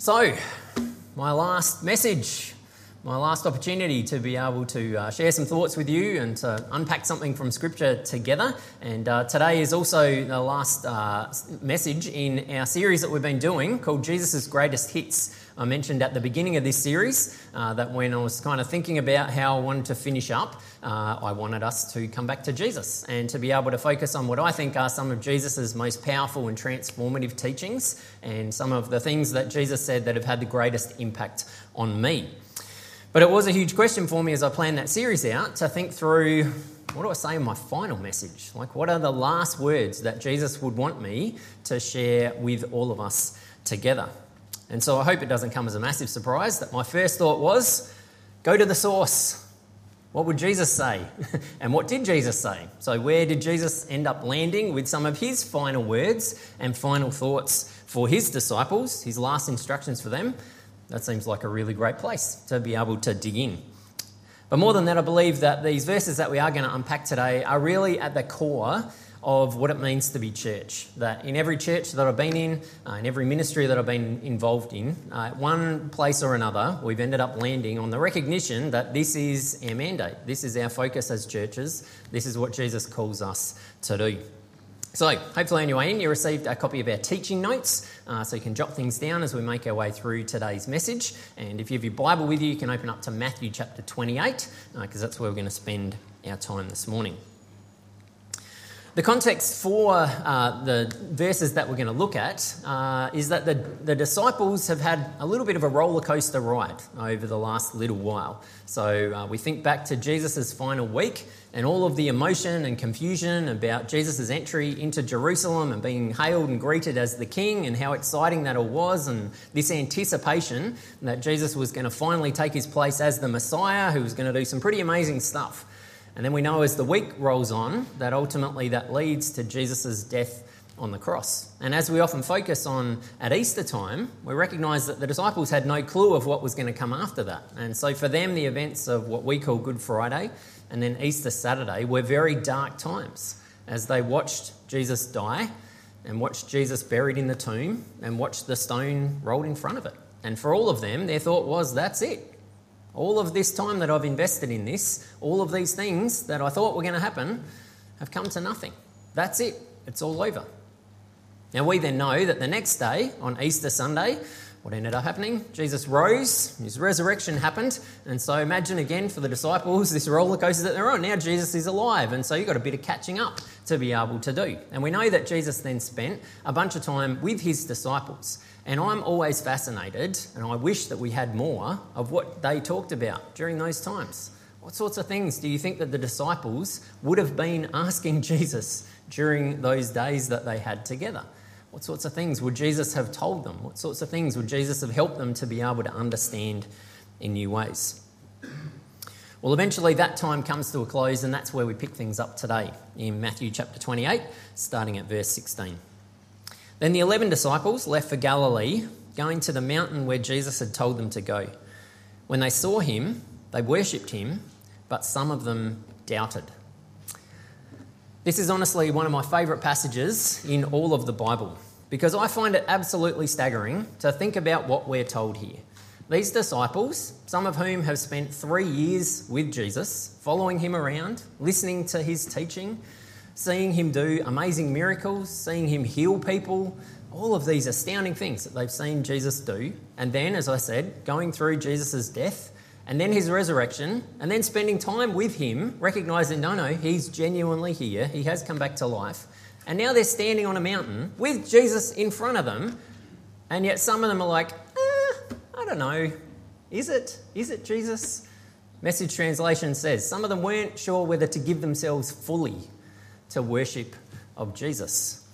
So, my last message, my last opportunity to be able to uh, share some thoughts with you and to unpack something from Scripture together. And uh, today is also the last uh, message in our series that we've been doing called Jesus' Greatest Hits. I mentioned at the beginning of this series uh, that when I was kind of thinking about how I wanted to finish up, uh, I wanted us to come back to Jesus and to be able to focus on what I think are some of Jesus' most powerful and transformative teachings and some of the things that Jesus said that have had the greatest impact on me. But it was a huge question for me as I planned that series out to think through what do I say in my final message? Like, what are the last words that Jesus would want me to share with all of us together? And so I hope it doesn't come as a massive surprise that my first thought was go to the source. What would Jesus say? and what did Jesus say? So, where did Jesus end up landing with some of his final words and final thoughts for his disciples, his last instructions for them? That seems like a really great place to be able to dig in. But more than that, I believe that these verses that we are going to unpack today are really at the core of what it means to be church. That in every church that I've been in, uh, in every ministry that I've been involved in, uh, one place or another, we've ended up landing on the recognition that this is our mandate. This is our focus as churches. This is what Jesus calls us to do. So, hopefully, on your way in, you received a copy of our teaching notes uh, so you can jot things down as we make our way through today's message. And if you have your Bible with you, you can open up to Matthew chapter 28 because uh, that's where we're going to spend our time this morning. The context for uh, the verses that we're going to look at uh, is that the, the disciples have had a little bit of a roller coaster ride over the last little while. So uh, we think back to Jesus' final week and all of the emotion and confusion about Jesus' entry into Jerusalem and being hailed and greeted as the king and how exciting that all was, and this anticipation that Jesus was going to finally take his place as the Messiah who was going to do some pretty amazing stuff. And then we know as the week rolls on that ultimately that leads to Jesus' death on the cross. And as we often focus on at Easter time, we recognise that the disciples had no clue of what was going to come after that. And so for them, the events of what we call Good Friday and then Easter Saturday were very dark times as they watched Jesus die and watched Jesus buried in the tomb and watched the stone rolled in front of it. And for all of them, their thought was, that's it. All of this time that I've invested in this, all of these things that I thought were going to happen, have come to nothing. That's it. It's all over. Now, we then know that the next day, on Easter Sunday, what ended up happening? Jesus rose, his resurrection happened, and so imagine again for the disciples this roller coaster that they're on. Now Jesus is alive, and so you've got a bit of catching up to be able to do. And we know that Jesus then spent a bunch of time with his disciples. And I'm always fascinated, and I wish that we had more of what they talked about during those times. What sorts of things do you think that the disciples would have been asking Jesus during those days that they had together? What sorts of things would Jesus have told them? What sorts of things would Jesus have helped them to be able to understand in new ways? Well, eventually that time comes to a close, and that's where we pick things up today in Matthew chapter 28, starting at verse 16. Then the eleven disciples left for Galilee, going to the mountain where Jesus had told them to go. When they saw him, they worshipped him, but some of them doubted. This is honestly one of my favourite passages in all of the Bible because I find it absolutely staggering to think about what we're told here. These disciples, some of whom have spent three years with Jesus, following him around, listening to his teaching, seeing him do amazing miracles, seeing him heal people, all of these astounding things that they've seen Jesus do. And then, as I said, going through Jesus' death and then his resurrection, and then spending time with him, recognizing, no, no, he's genuinely here, he has come back to life. And now they're standing on a mountain with Jesus in front of them, and yet some of them are like, eh, I don't know, is it? Is it Jesus? Message translation says some of them weren't sure whether to give themselves fully to worship of Jesus.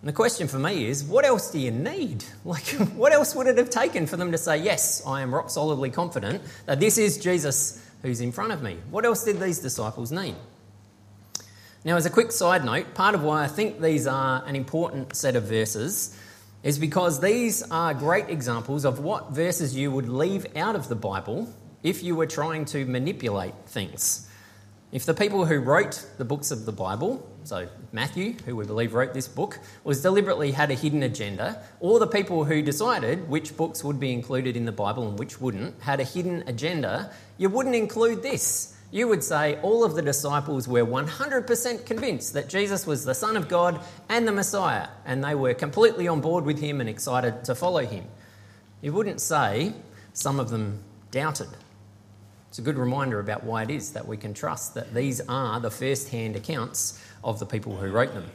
And the question for me is, what else do you need? Like, what else would it have taken for them to say, yes, I am rock solidly confident that this is Jesus who's in front of me? What else did these disciples need? Now, as a quick side note, part of why I think these are an important set of verses is because these are great examples of what verses you would leave out of the Bible if you were trying to manipulate things. If the people who wrote the books of the Bible, so Matthew, who we believe wrote this book, was deliberately had a hidden agenda, or the people who decided which books would be included in the Bible and which wouldn't had a hidden agenda, you wouldn't include this. You would say all of the disciples were 100% convinced that Jesus was the Son of God and the Messiah, and they were completely on board with him and excited to follow him. You wouldn't say some of them doubted. It's a good reminder about why it is that we can trust that these are the first hand accounts of the people who wrote them.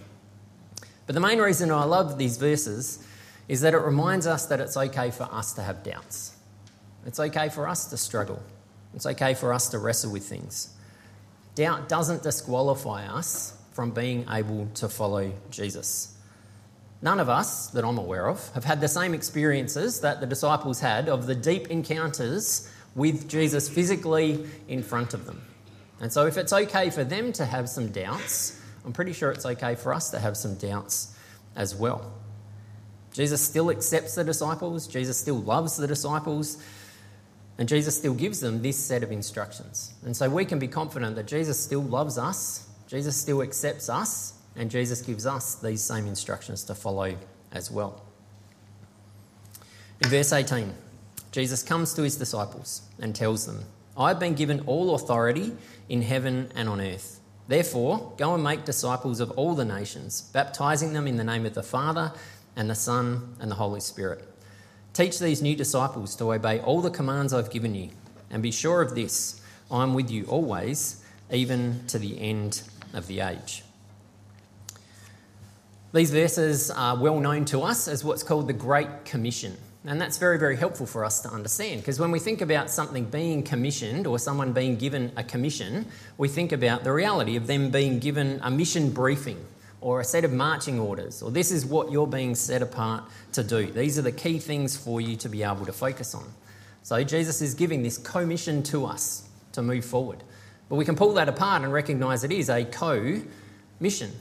But the main reason I love these verses is that it reminds us that it's okay for us to have doubts. It's okay for us to struggle. It's okay for us to wrestle with things. Doubt doesn't disqualify us from being able to follow Jesus. None of us, that I'm aware of, have had the same experiences that the disciples had of the deep encounters with Jesus physically in front of them. And so, if it's okay for them to have some doubts, I'm pretty sure it's okay for us to have some doubts as well. Jesus still accepts the disciples, Jesus still loves the disciples, and Jesus still gives them this set of instructions. And so we can be confident that Jesus still loves us, Jesus still accepts us, and Jesus gives us these same instructions to follow as well. In verse 18, Jesus comes to his disciples and tells them, I've been given all authority in heaven and on earth. Therefore, go and make disciples of all the nations, baptizing them in the name of the Father and the Son and the Holy Spirit. Teach these new disciples to obey all the commands I've given you, and be sure of this I am with you always, even to the end of the age. These verses are well known to us as what's called the Great Commission. And that's very, very helpful for us to understand because when we think about something being commissioned or someone being given a commission, we think about the reality of them being given a mission briefing or a set of marching orders, or this is what you're being set apart to do. These are the key things for you to be able to focus on. So Jesus is giving this commission to us to move forward. But we can pull that apart and recognize it is a co mission.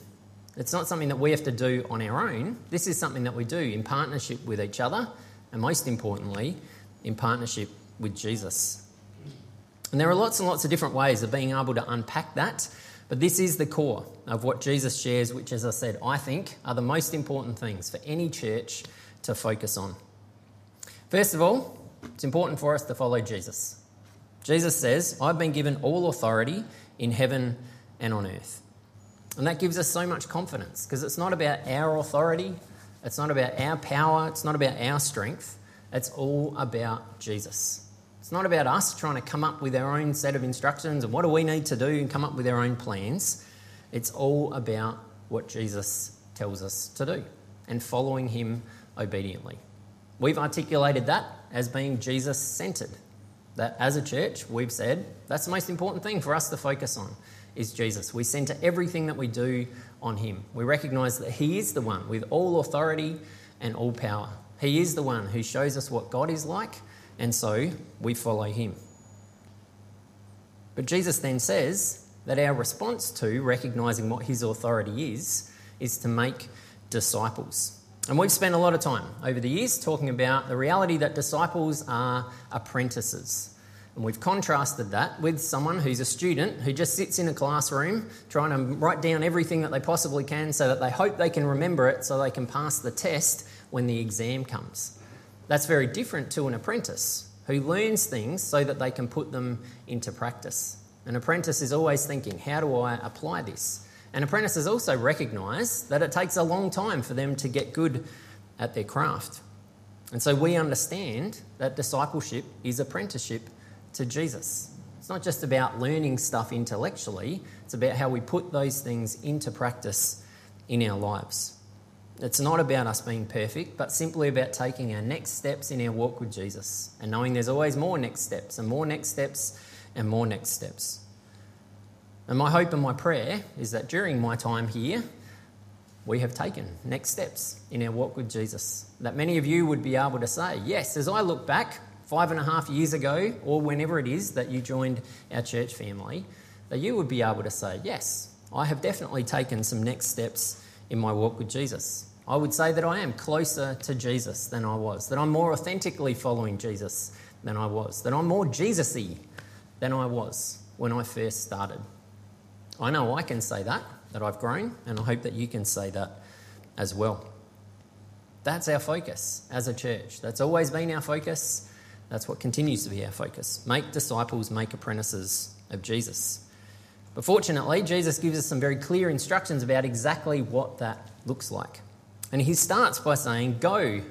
It's not something that we have to do on our own. This is something that we do in partnership with each other and most importantly, in partnership with Jesus. And there are lots and lots of different ways of being able to unpack that, but this is the core of what Jesus shares, which, as I said, I think are the most important things for any church to focus on. First of all, it's important for us to follow Jesus. Jesus says, I've been given all authority in heaven and on earth. And that gives us so much confidence because it's not about our authority, it's not about our power, it's not about our strength, it's all about Jesus. It's not about us trying to come up with our own set of instructions and what do we need to do and come up with our own plans. It's all about what Jesus tells us to do and following him obediently. We've articulated that as being Jesus centered. That as a church, we've said that's the most important thing for us to focus on is Jesus. We center everything that we do on him. We recognize that he is the one with all authority and all power. He is the one who shows us what God is like, and so we follow him. But Jesus then says that our response to recognizing what his authority is is to make disciples. And we've spent a lot of time over the years talking about the reality that disciples are apprentices. And we've contrasted that with someone who's a student who just sits in a classroom trying to write down everything that they possibly can so that they hope they can remember it so they can pass the test when the exam comes. That's very different to an apprentice who learns things so that they can put them into practice. An apprentice is always thinking, how do I apply this? And apprentices also recognise that it takes a long time for them to get good at their craft. And so we understand that discipleship is apprenticeship to Jesus. It's not just about learning stuff intellectually, it's about how we put those things into practice in our lives. It's not about us being perfect, but simply about taking our next steps in our walk with Jesus and knowing there's always more next steps and more next steps and more next steps. And my hope and my prayer is that during my time here, we have taken next steps in our walk with Jesus. That many of you would be able to say, Yes, as I look back, five and a half years ago, or whenever it is that you joined our church family, that you would be able to say, Yes, I have definitely taken some next steps in my walk with Jesus. I would say that I am closer to Jesus than I was, that I'm more authentically following Jesus than I was, that I'm more Jesus y than I was when I first started. I know I can say that, that I've grown, and I hope that you can say that as well. That's our focus as a church. That's always been our focus. That's what continues to be our focus. Make disciples, make apprentices of Jesus. But fortunately, Jesus gives us some very clear instructions about exactly what that looks like. And he starts by saying, Go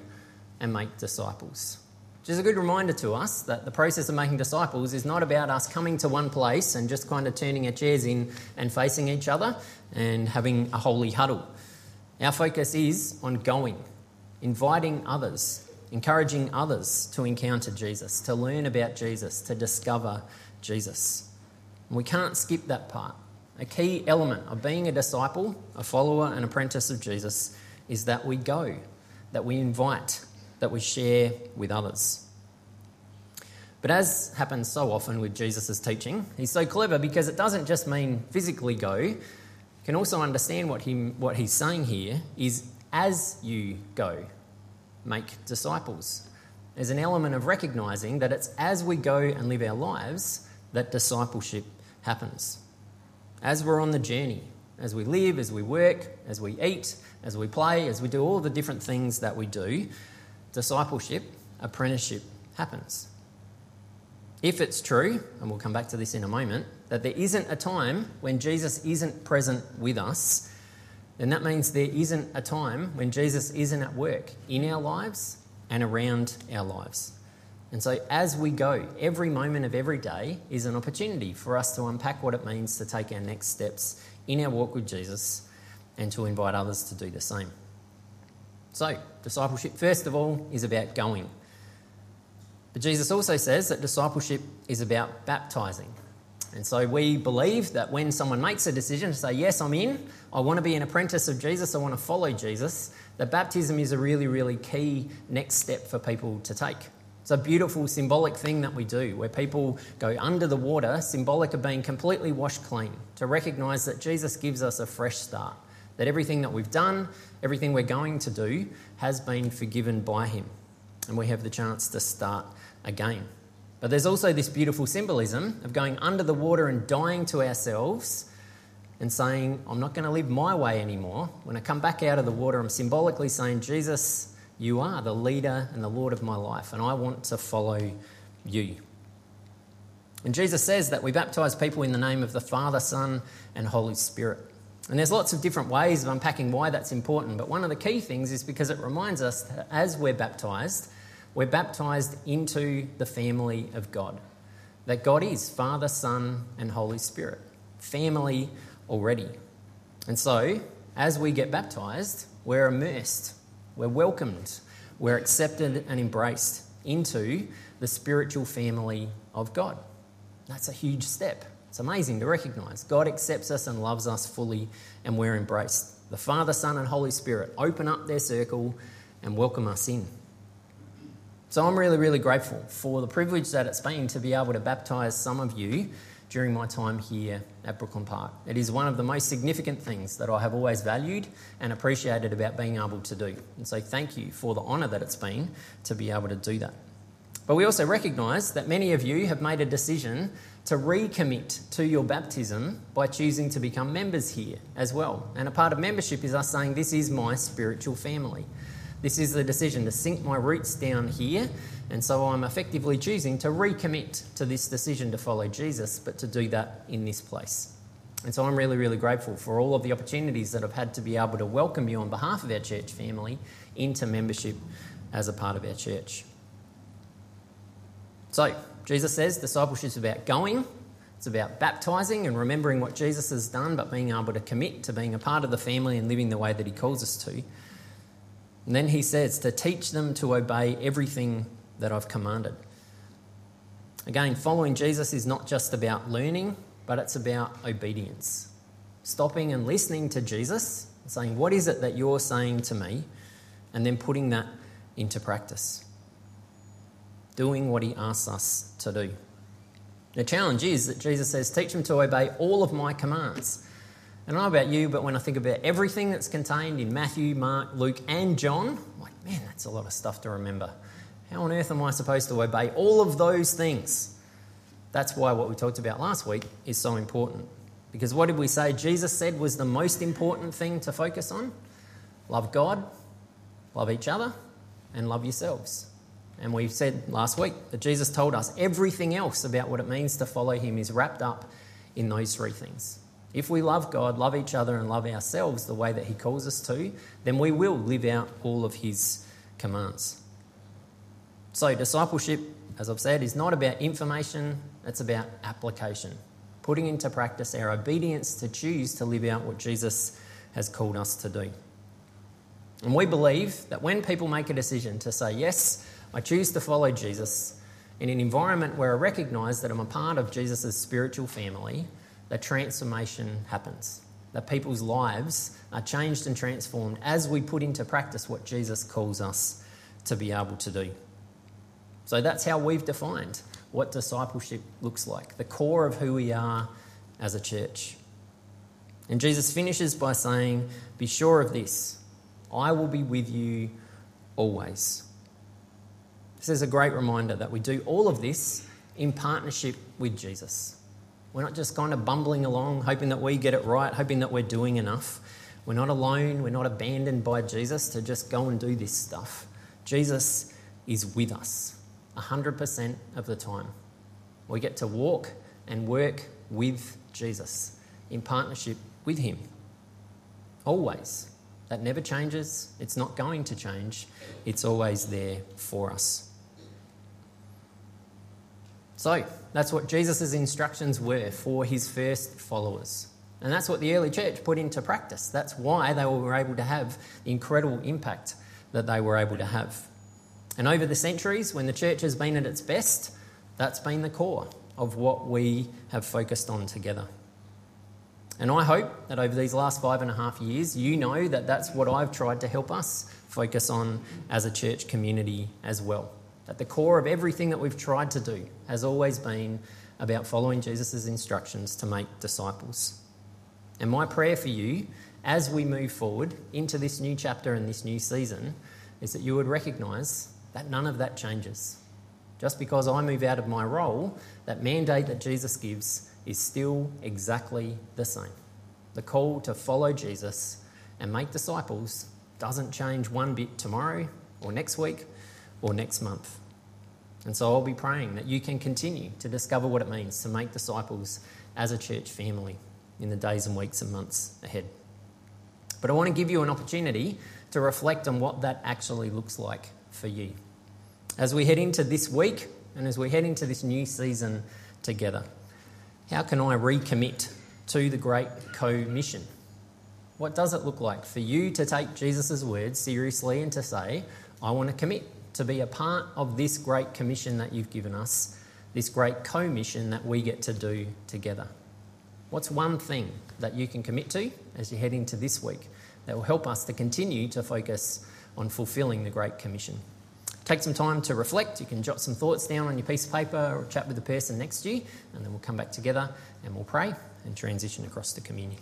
and make disciples. Which is a good reminder to us that the process of making disciples is not about us coming to one place and just kind of turning our chairs in and facing each other and having a holy huddle. Our focus is on going, inviting others, encouraging others to encounter Jesus, to learn about Jesus, to discover Jesus. And we can't skip that part. A key element of being a disciple, a follower, an apprentice of Jesus is that we go, that we invite, that we share with others. But as happens so often with Jesus' teaching, he's so clever because it doesn't just mean physically go. You can also understand what, he, what he's saying here is as you go, make disciples. There's an element of recognizing that it's as we go and live our lives that discipleship happens. As we're on the journey, as we live, as we work, as we eat, as we play, as we do all the different things that we do, discipleship, apprenticeship happens. If it's true, and we'll come back to this in a moment, that there isn't a time when Jesus isn't present with us, then that means there isn't a time when Jesus isn't at work in our lives and around our lives. And so, as we go, every moment of every day is an opportunity for us to unpack what it means to take our next steps in our walk with Jesus and to invite others to do the same. So, discipleship, first of all, is about going. But Jesus also says that discipleship is about baptizing. And so we believe that when someone makes a decision to say, Yes, I'm in, I want to be an apprentice of Jesus, I want to follow Jesus, that baptism is a really, really key next step for people to take. It's a beautiful symbolic thing that we do where people go under the water, symbolic of being completely washed clean, to recognize that Jesus gives us a fresh start, that everything that we've done, everything we're going to do, has been forgiven by Him. And we have the chance to start again. But there's also this beautiful symbolism of going under the water and dying to ourselves and saying, I'm not going to live my way anymore. When I come back out of the water, I'm symbolically saying, Jesus, you are the leader and the Lord of my life, and I want to follow you. And Jesus says that we baptize people in the name of the Father, Son, and Holy Spirit. And there's lots of different ways of unpacking why that's important, but one of the key things is because it reminds us that as we're baptized, we're baptized into the family of God. That God is Father, Son, and Holy Spirit. Family already. And so, as we get baptized, we're immersed we're welcomed, we're accepted and embraced into the spiritual family of God. That's a huge step. It's amazing to recognize. God accepts us and loves us fully, and we're embraced. The Father, Son, and Holy Spirit open up their circle and welcome us in. So I'm really, really grateful for the privilege that it's been to be able to baptize some of you during my time here at Brooklyn Park. It is one of the most significant things that I have always valued and appreciated about being able to do. And so thank you for the honour that it's been to be able to do that. But we also recognise that many of you have made a decision to recommit to your baptism by choosing to become members here as well. And a part of membership is us saying, This is my spiritual family. This is the decision to sink my roots down here and so I'm effectively choosing to recommit to this decision to follow Jesus, but to do that in this place. And so I'm really, really grateful for all of the opportunities that I've had to be able to welcome you on behalf of our church family into membership as a part of our church. So, Jesus says discipleship is about going, it's about baptizing and remembering what Jesus has done, but being able to commit to being a part of the family and living the way that he calls us to. And then he says to teach them to obey everything that I've commanded. Again, following Jesus is not just about learning, but it's about obedience. Stopping and listening to Jesus, saying, What is it that you're saying to me? And then putting that into practice. Doing what he asks us to do. The challenge is that Jesus says, Teach them to obey all of my commands. I don't know about you, but when I think about everything that's contained in Matthew, Mark, Luke, and John, I'm like, man, that's a lot of stuff to remember. How on earth am I supposed to obey all of those things? That's why what we talked about last week is so important. Because what did we say Jesus said was the most important thing to focus on? Love God, love each other, and love yourselves. And we said last week that Jesus told us everything else about what it means to follow him is wrapped up in those three things. If we love God, love each other, and love ourselves the way that he calls us to, then we will live out all of his commands. So, discipleship, as I've said, is not about information, it's about application, putting into practice our obedience to choose to live out what Jesus has called us to do. And we believe that when people make a decision to say, Yes, I choose to follow Jesus in an environment where I recognise that I'm a part of Jesus' spiritual family, that transformation happens. That people's lives are changed and transformed as we put into practice what Jesus calls us to be able to do. So that's how we've defined what discipleship looks like, the core of who we are as a church. And Jesus finishes by saying, Be sure of this I will be with you always. This is a great reminder that we do all of this in partnership with Jesus. We're not just kind of bumbling along, hoping that we get it right, hoping that we're doing enough. We're not alone, we're not abandoned by Jesus to just go and do this stuff. Jesus is with us 100% of the time. We get to walk and work with Jesus in partnership with Him. Always. That never changes. It's not going to change. It's always there for us. So, that's what Jesus' instructions were for his first followers. And that's what the early church put into practice. That's why they were able to have the incredible impact that they were able to have. And over the centuries, when the church has been at its best, that's been the core of what we have focused on together. And I hope that over these last five and a half years, you know that that's what I've tried to help us focus on as a church community as well. That the core of everything that we've tried to do has always been about following Jesus' instructions to make disciples. And my prayer for you as we move forward into this new chapter and this new season is that you would recognise that none of that changes. Just because I move out of my role, that mandate that Jesus gives is still exactly the same. The call to follow Jesus and make disciples doesn't change one bit tomorrow or next week or next month. And so I'll be praying that you can continue to discover what it means to make disciples as a church family in the days and weeks and months ahead. But I want to give you an opportunity to reflect on what that actually looks like for you. As we head into this week and as we head into this new season together, how can I recommit to the Great Commission? What does it look like for you to take Jesus' words seriously and to say, I want to commit to be a part of this great commission that you've given us, this great co-mission that we get to do together? What's one thing that you can commit to as you head into this week that will help us to continue to focus on fulfilling the Great Commission? Take some time to reflect. You can jot some thoughts down on your piece of paper or chat with the person next to you, and then we'll come back together and we'll pray and transition across to communion.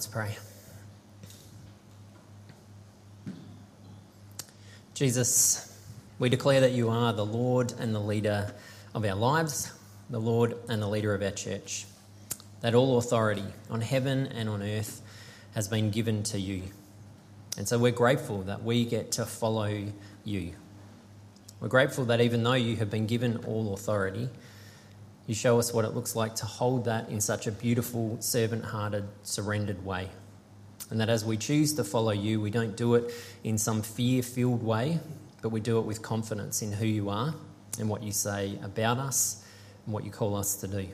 Let's pray. Jesus, we declare that you are the Lord and the leader of our lives, the Lord and the leader of our church. That all authority on heaven and on earth has been given to you. And so we're grateful that we get to follow you. We're grateful that even though you have been given all authority, you show us what it looks like to hold that in such a beautiful, servant hearted, surrendered way. And that as we choose to follow you, we don't do it in some fear filled way, but we do it with confidence in who you are and what you say about us and what you call us to do.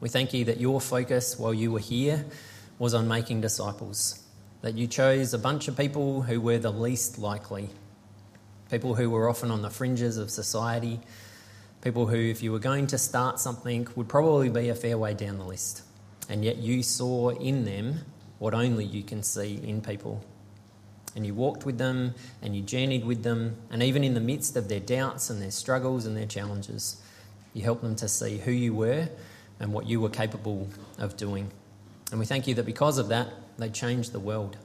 We thank you that your focus while you were here was on making disciples, that you chose a bunch of people who were the least likely, people who were often on the fringes of society, people who, if you were going to start something, would probably be a fair way down the list. And yet you saw in them what only you can see in people. And you walked with them and you journeyed with them, and even in the midst of their doubts and their struggles and their challenges, you helped them to see who you were and what you were capable of doing. And we thank you that because of that, they changed the world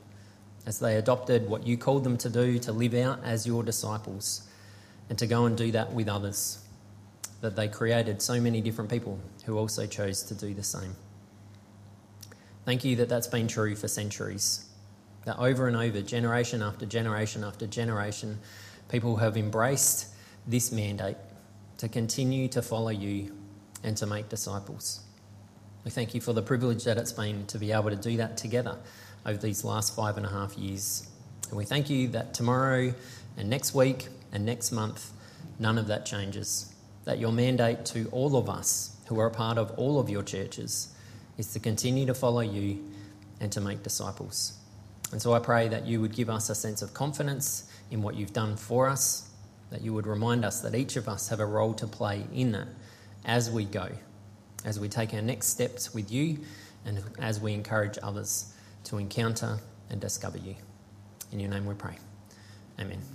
as they adopted what you called them to do to live out as your disciples and to go and do that with others. That they created so many different people who also chose to do the same. Thank you that that's been true for centuries. That over and over, generation after generation after generation, people have embraced this mandate to continue to follow you and to make disciples. We thank you for the privilege that it's been to be able to do that together over these last five and a half years. And we thank you that tomorrow and next week and next month, none of that changes. That your mandate to all of us who are a part of all of your churches is to continue to follow you and to make disciples. And so I pray that you would give us a sense of confidence in what you've done for us, that you would remind us that each of us have a role to play in that as we go, as we take our next steps with you, and as we encourage others to encounter and discover you. In your name we pray. Amen.